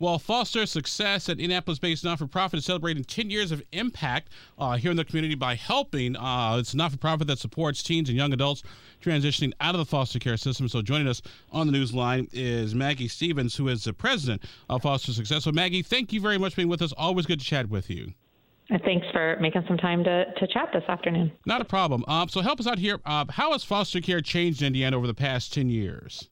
Well, Foster Success, an Indianapolis based not for profit, is celebrating 10 years of impact uh, here in the community by helping. Uh, it's a not for profit that supports teens and young adults transitioning out of the foster care system. So, joining us on the news line is Maggie Stevens, who is the president of Foster Success. So, Maggie, thank you very much for being with us. Always good to chat with you. Thanks for making some time to, to chat this afternoon. Not a problem. Um, so, help us out here. Uh, how has foster care changed in Indiana over the past 10 years?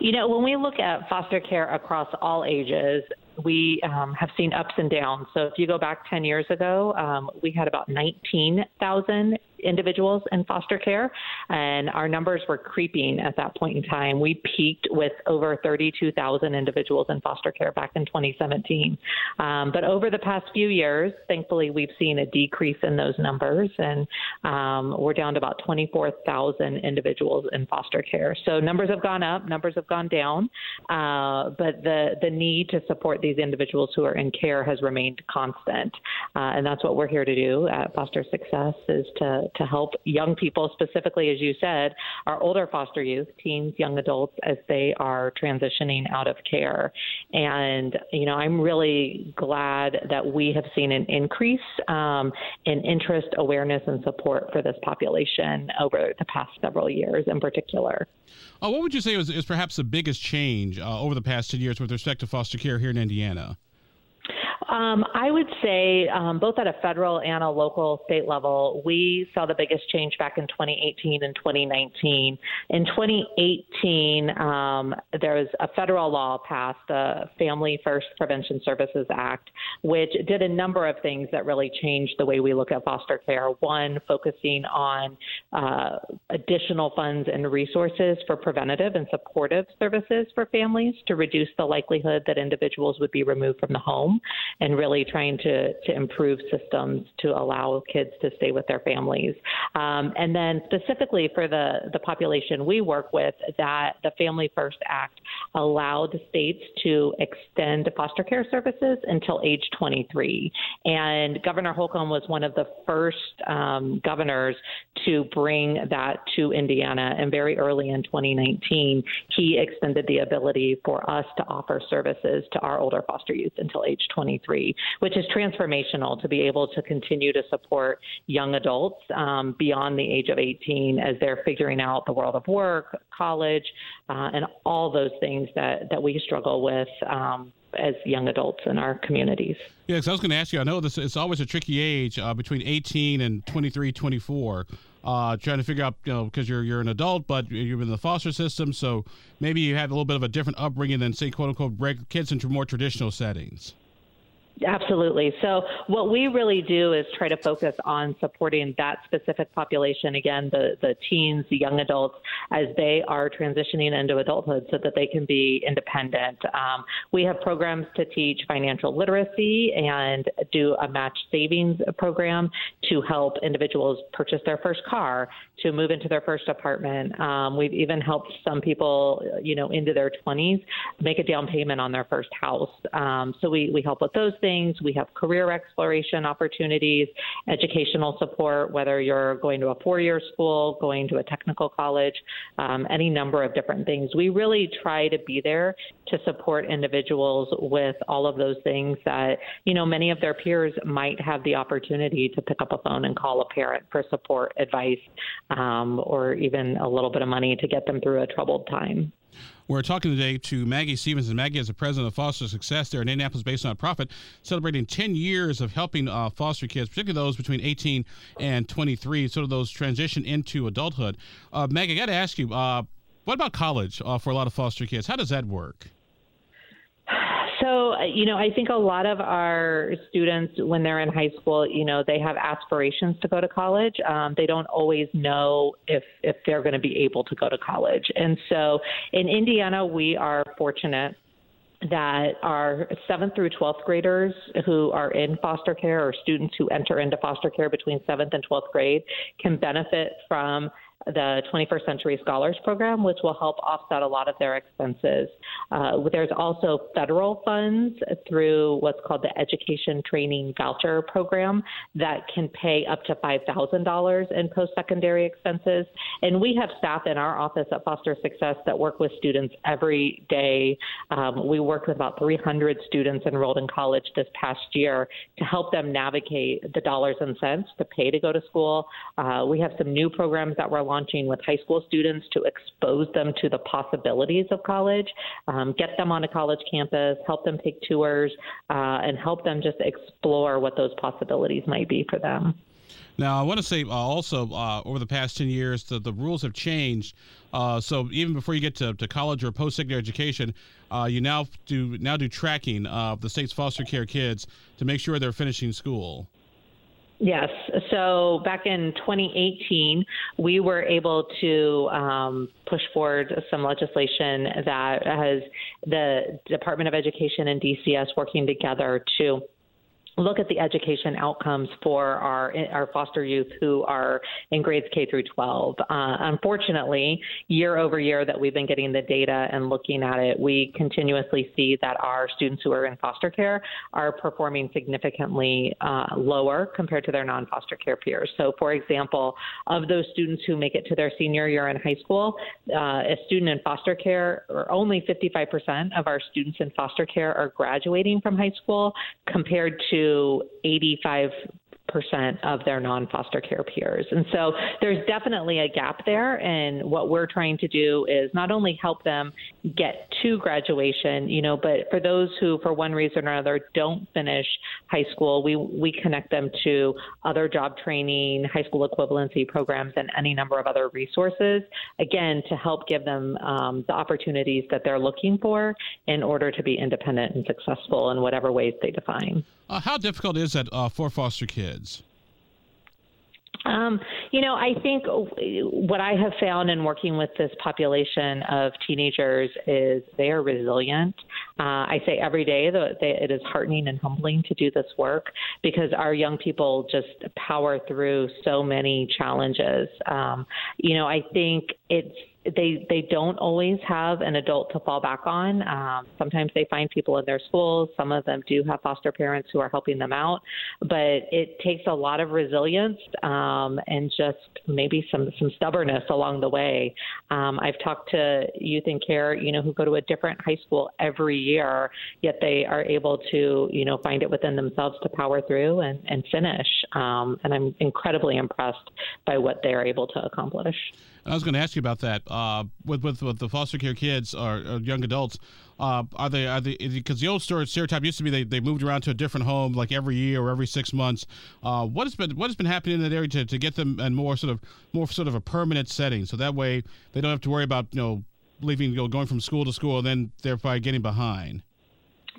You know, when we look at foster care across all ages, we um, have seen ups and downs. So if you go back 10 years ago, um, we had about 19,000 individuals in foster care, and our numbers were creeping at that point in time. We peaked with over 32,000 individuals in foster care back in 2017. Um, but over the past few years, thankfully, we've seen a decrease in those numbers, and um, we're down to about 24,000 individuals in foster care. So numbers have gone up, numbers have gone down, uh, but the the need to support these individuals who are in care has remained constant, uh, and that's what we're here to do at Foster Success is to to help young people, specifically, as you said, our older foster youth, teens, young adults, as they are transitioning out of care. And, you know, I'm really glad that we have seen an increase um, in interest, awareness, and support for this population over the past several years in particular. Uh, what would you say is, is perhaps the biggest change uh, over the past 10 years with respect to foster care here in Indiana? Um, I would say um, both at a federal and a local state level, we saw the biggest change back in 2018 and 2019. In 2018, um, there was a federal law passed, the Family First Prevention Services Act, which did a number of things that really changed the way we look at foster care. One, focusing on uh, additional funds and resources for preventative and supportive services for families to reduce the likelihood that individuals would be removed from the home and really trying to, to improve systems to allow kids to stay with their families. Um, and then specifically for the, the population we work with, that the Family First Act allowed states to extend foster care services until age 23. And Governor Holcomb was one of the first um, governors to bring that to Indiana. And very early in 2019, he extended the ability for us to offer services to our older foster youth until age 23 which is transformational to be able to continue to support young adults um, beyond the age of 18 as they're figuring out the world of work, college, uh, and all those things that, that we struggle with. Um, as young adults in our communities. Yeah, because I was going to ask you, I know this it's always a tricky age uh, between 18 and 23, 24. Uh, trying to figure out, you know, because you're you're an adult, but you're in the foster system, so maybe you have a little bit of a different upbringing than, say, quote unquote, break kids into more traditional settings. Absolutely. So, what we really do is try to focus on supporting that specific population, again, the, the teens, the young adults, as they are transitioning into adulthood so that they can be independent. Um, we have programs to teach financial literacy and do a match savings program to help individuals purchase their first car, to move into their first apartment. Um, we've even helped some people, you know, into their 20s make a down payment on their first house. Um, so, we, we help with those things things. We have career exploration opportunities, educational support, whether you're going to a four year school, going to a technical college, um, any number of different things. We really try to be there to support individuals with all of those things that, you know, many of their peers might have the opportunity to pick up a phone and call a parent for support, advice, um, or even a little bit of money to get them through a troubled time. We're talking today to Maggie Stevens, and Maggie is the president of Foster Success. there in an Indianapolis-based nonprofit celebrating 10 years of helping uh, foster kids, particularly those between 18 and 23, sort of those transition into adulthood. Uh, Maggie, I got to ask you, uh, what about college uh, for a lot of foster kids? How does that work? So, uh, you know, I think a lot of our students, when they're in high school, you know, they have aspirations to go to college. Um, they don't always know if if they're going to be able to go to college. And so, in Indiana, we are fortunate that our seventh through 12th graders who are in foster care or students who enter into foster care between seventh and 12th grade can benefit from the 21st Century Scholars Program, which will help offset a lot of their expenses. Uh, there's also federal funds through what's called the Education Training Voucher Program that can pay up to $5,000 in post secondary expenses. And we have staff in our office at Foster Success that work with students every day. Um, we worked with about 300 students enrolled in college this past year to help them navigate the dollars and cents to pay to go to school. Uh, we have some new programs that we're launching with high school students to expose them to the possibilities of college, um, get them on a college campus, help them take tours, uh, and help them just explore what those possibilities might be for them. Now, I want to say uh, also uh, over the past 10 years, the, the rules have changed. Uh, so even before you get to, to college or post secondary education, uh, you now do now do tracking of the state's foster care kids to make sure they're finishing school. Yes. So back in 2018, we were able to um, push forward some legislation that has the Department of Education and DCS working together to look at the education outcomes for our our foster youth who are in grades K through 12. Uh, unfortunately, year over year that we've been getting the data and looking at it, we continuously see that our students who are in foster care are performing significantly uh, lower compared to their non-foster care peers. So, for example, of those students who make it to their senior year in high school, uh, a student in foster care, or only 55% of our students in foster care are graduating from high school, compared to 85 percent of their non-foster care peers. And so there's definitely a gap there and what we're trying to do is not only help them get to graduation, you know, but for those who for one reason or another don't finish high school, we we connect them to other job training, high school equivalency programs and any number of other resources again to help give them um, the opportunities that they're looking for in order to be independent and successful in whatever ways they define. Uh, how difficult is that uh, for foster kids? Um, you know, I think what I have found in working with this population of teenagers is they are resilient. Uh, I say every day that it is heartening and humbling to do this work because our young people just power through so many challenges. Um, you know, I think it's they they don't always have an adult to fall back on. Um, sometimes they find people in their schools. Some of them do have foster parents who are helping them out, but it takes a lot of resilience um, and just maybe some some stubbornness along the way. Um, I've talked to youth in care, you know, who go to a different high school every year, yet they are able to you know find it within themselves to power through and and finish. Um, and I'm incredibly impressed by what they are able to accomplish. I was going to ask you about that. Uh, with, with with the foster care kids or, or young adults, uh, are they are they because the old story stereotype used to be they, they moved around to a different home like every year or every six months. Uh, what has been what has been happening in that area to, to get them in more sort of more sort of a permanent setting, so that way they don't have to worry about you know leaving you know, going from school to school and then thereby getting behind.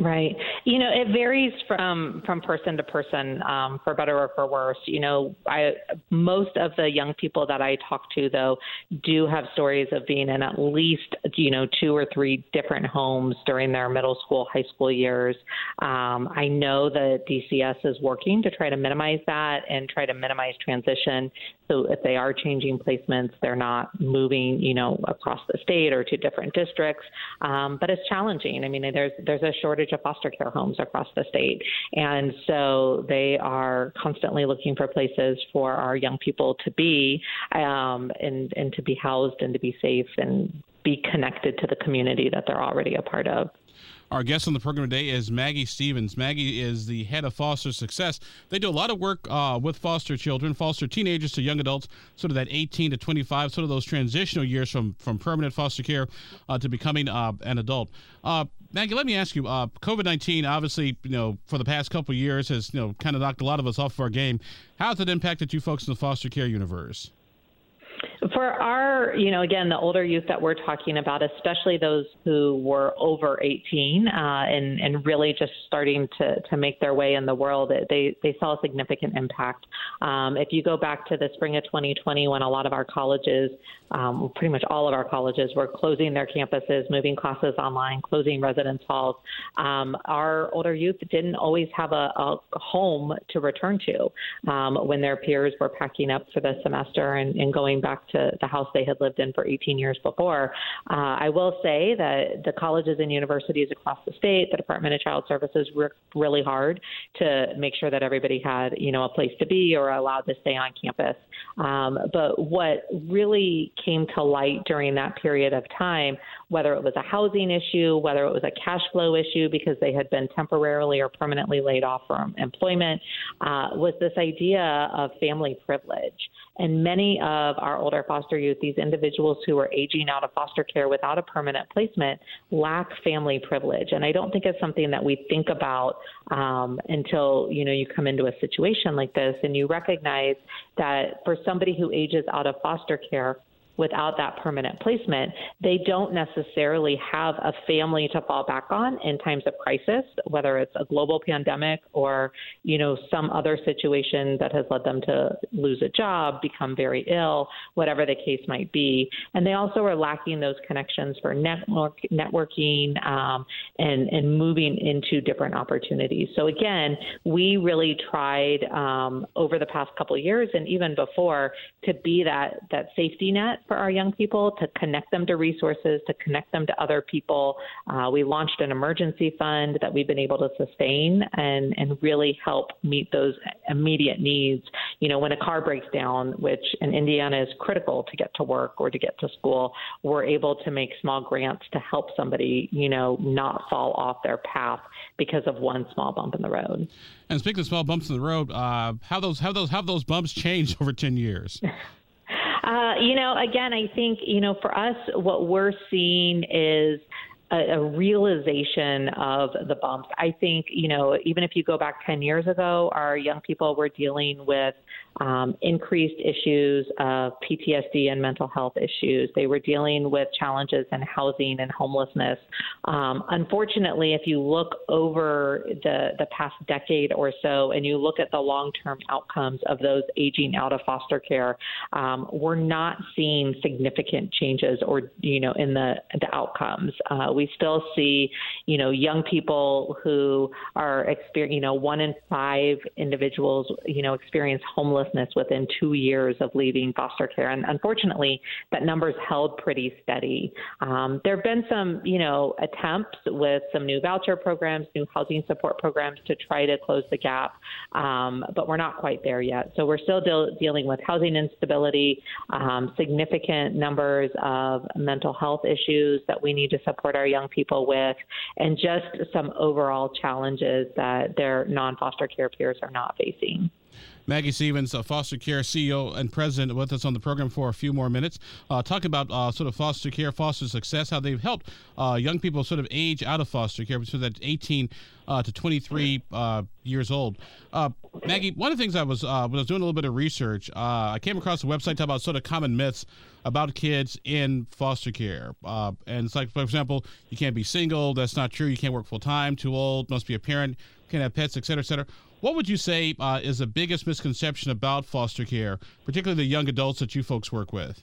Right. You know, it varies from from person to person, um, for better or for worse. You know, I most of the young people that I talk to, though, do have stories of being in at least you know two or three different homes during their middle school, high school years. Um, I know that DCS is working to try to minimize that and try to minimize transition. So if they are changing placements, they're not moving, you know, across the state or to different districts. Um, but it's challenging. I mean, there's there's a shortage shortage of foster care homes across the state. And so they are constantly looking for places for our young people to be um, and, and to be housed and to be safe and be connected to the community that they're already a part of. Our guest on the program today is Maggie Stevens. Maggie is the head of Foster Success. They do a lot of work uh, with foster children, foster teenagers to young adults, sort of that 18 to 25, sort of those transitional years from, from permanent foster care uh, to becoming uh, an adult. Uh, Maggie, let me ask you. Uh, COVID nineteen, obviously, you know, for the past couple years, has you know kind of knocked a lot of us off of our game. How has it impacted you folks in the foster care universe? For our, you know, again, the older youth that we're talking about, especially those who were over 18 uh, and and really just starting to to make their way in the world, they they saw a significant impact. Um, if you go back to the spring of 2020, when a lot of our colleges, um, pretty much all of our colleges, were closing their campuses, moving classes online, closing residence halls, um, our older youth didn't always have a, a home to return to um, when their peers were packing up for the semester and, and going back to the, house they had lived in for 18 years before. Uh, I will say that the colleges and universities across the state, the Department of Child Services worked really hard to make sure that everybody had, you know, a place to be or allowed to stay on campus. Um, but what really came to light during that period of time, whether it was a housing issue, whether it was a cash flow issue because they had been temporarily or permanently laid off from employment, uh, was this idea of family privilege. And many of our older foster youth, these individuals who are aging out of foster care without a permanent placement, lack family privilege. And I don't think it's something that we think about um, until you know you come into a situation like this and you recognize that for somebody who ages out of foster care, without that permanent placement, they don't necessarily have a family to fall back on in times of crisis, whether it's a global pandemic or, you know, some other situation that has led them to lose a job, become very ill, whatever the case might be. And they also are lacking those connections for network networking um, and and moving into different opportunities. So again, we really tried um, over the past couple years and even before to be that that safety net for our young people, to connect them to resources, to connect them to other people. Uh, we launched an emergency fund that we've been able to sustain and, and really help meet those immediate needs. You know, when a car breaks down, which in Indiana is critical to get to work or to get to school, we're able to make small grants to help somebody, you know, not fall off their path because of one small bump in the road. And speaking of small bumps in the road, uh, how those how those how those bumps changed over ten years? Uh, you know, again, I think, you know, for us, what we're seeing is a, a, realization of the bumps. I think, you know, even if you go back 10 years ago, our young people were dealing with um, increased issues of PTSD and mental health issues. They were dealing with challenges in housing and homelessness. Um, unfortunately, if you look over the, the past decade or so and you look at the long term outcomes of those aging out of foster care, um, we're not seeing significant changes or, you know, in the, the outcomes. Uh, we still see, you know, young people who are, exper- you know, one in five individuals, you know, experience homelessness homelessness within two years of leaving foster care. And unfortunately, that number's held pretty steady. Um, there have been some, you know, attempts with some new voucher programs, new housing support programs to try to close the gap, um, but we're not quite there yet. So we're still de- dealing with housing instability, um, significant numbers of mental health issues that we need to support our young people with, and just some overall challenges that their non foster care peers are not facing. Maggie Stevens, a foster care CEO and president, with us on the program for a few more minutes. Uh, talk about uh, sort of foster care, foster success, how they've helped uh, young people sort of age out of foster care between that 18 uh, to 23 uh, years old. Uh, Maggie, one of the things I was when I was doing a little bit of research, I came across a website about sort of common myths about kids in foster care. and it's like, for example, you can't be single. That's not true. You can't work full time. Too old. Must be a parent. Can't have pets, et cetera, et cetera. What would you say uh, is the biggest misconception about foster care, particularly the young adults that you folks work with?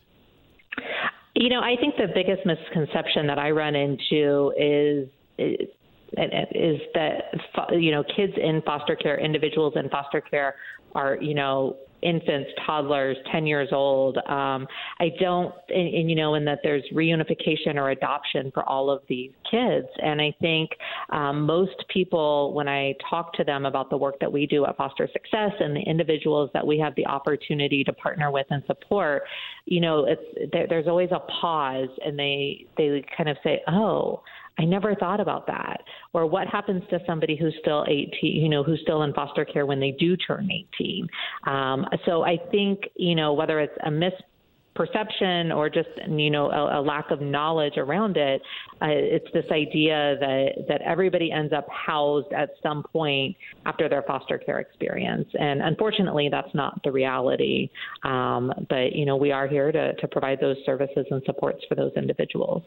You know, I think the biggest misconception that I run into is is that you know kids in foster care, individuals in foster care, are you know infants, toddlers, 10 years old. Um, I don't, and, and, you know, and that there's reunification or adoption for all of these kids. And I think um, most people, when I talk to them about the work that we do at Foster Success and the individuals that we have the opportunity to partner with and support, you know, it's there, there's always a pause, and they they kind of say, "Oh." I never thought about that. Or what happens to somebody who's still 18, you know, who's still in foster care when they do turn 18? Um, so I think, you know, whether it's a mis perception or just you know a, a lack of knowledge around it uh, it's this idea that that everybody ends up housed at some point after their foster care experience and unfortunately that's not the reality um, but you know we are here to, to provide those services and supports for those individuals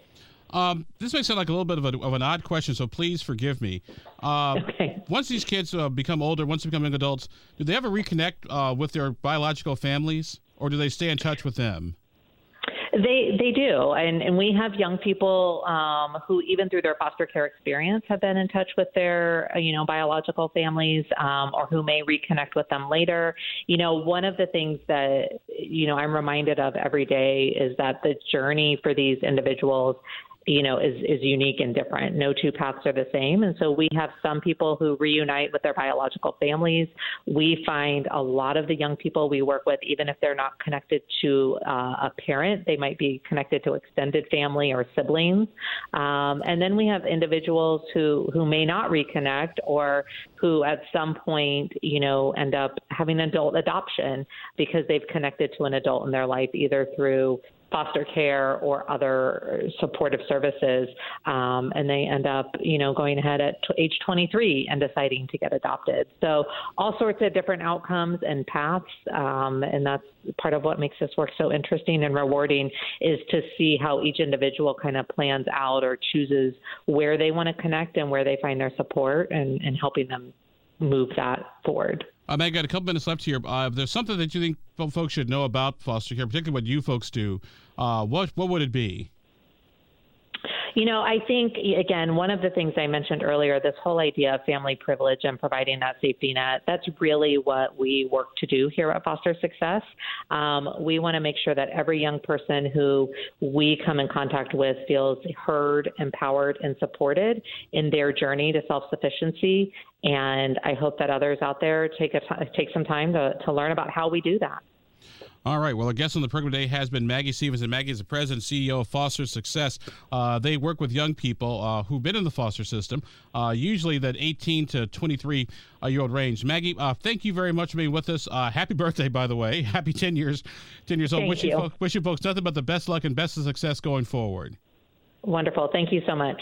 um, this may sound like a little bit of, a, of, an odd question, so please forgive me. Uh, okay. Once these kids uh, become older, once they become young adults, do they ever reconnect uh, with their biological families, or do they stay in touch with them? They they do, and and we have young people um, who even through their foster care experience have been in touch with their you know biological families, um, or who may reconnect with them later. You know, one of the things that you know I'm reminded of every day is that the journey for these individuals you know, is, is unique and different. No two paths are the same. And so we have some people who reunite with their biological families. We find a lot of the young people we work with, even if they're not connected to uh, a parent, they might be connected to extended family or siblings. Um, and then we have individuals who, who may not reconnect or who at some point, you know, end up having adult adoption because they've connected to an adult in their life, either through foster care or other supportive services, um, and they end up, you know, going ahead at t- age 23 and deciding to get adopted. So all sorts of different outcomes and paths, um, and that's part of what makes this work so interesting and rewarding is to see how each individual kind of plans out or chooses where they want to connect and where they find their support and, and helping them move that forward. Uh, Meg, got a couple minutes left here. Uh, if there's something that you think folks should know about foster care, particularly what you folks do, uh, what what would it be? You know, I think, again, one of the things I mentioned earlier, this whole idea of family privilege and providing that safety net, that's really what we work to do here at Foster Success. Um, we want to make sure that every young person who we come in contact with feels heard, empowered, and supported in their journey to self sufficiency. And I hope that others out there take, a t- take some time to, to learn about how we do that. All right. Well, our guest on the program today has been Maggie Stevens, and Maggie is the president and CEO of Foster Success. Uh, they work with young people uh, who've been in the foster system, uh, usually that 18 to 23 uh, year old range. Maggie, uh, thank you very much for being with us. Uh, happy birthday, by the way. Happy 10 years, 10 years old. Thank wishing, you. Fo- wishing folks nothing but the best luck and best of success going forward. Wonderful. Thank you so much.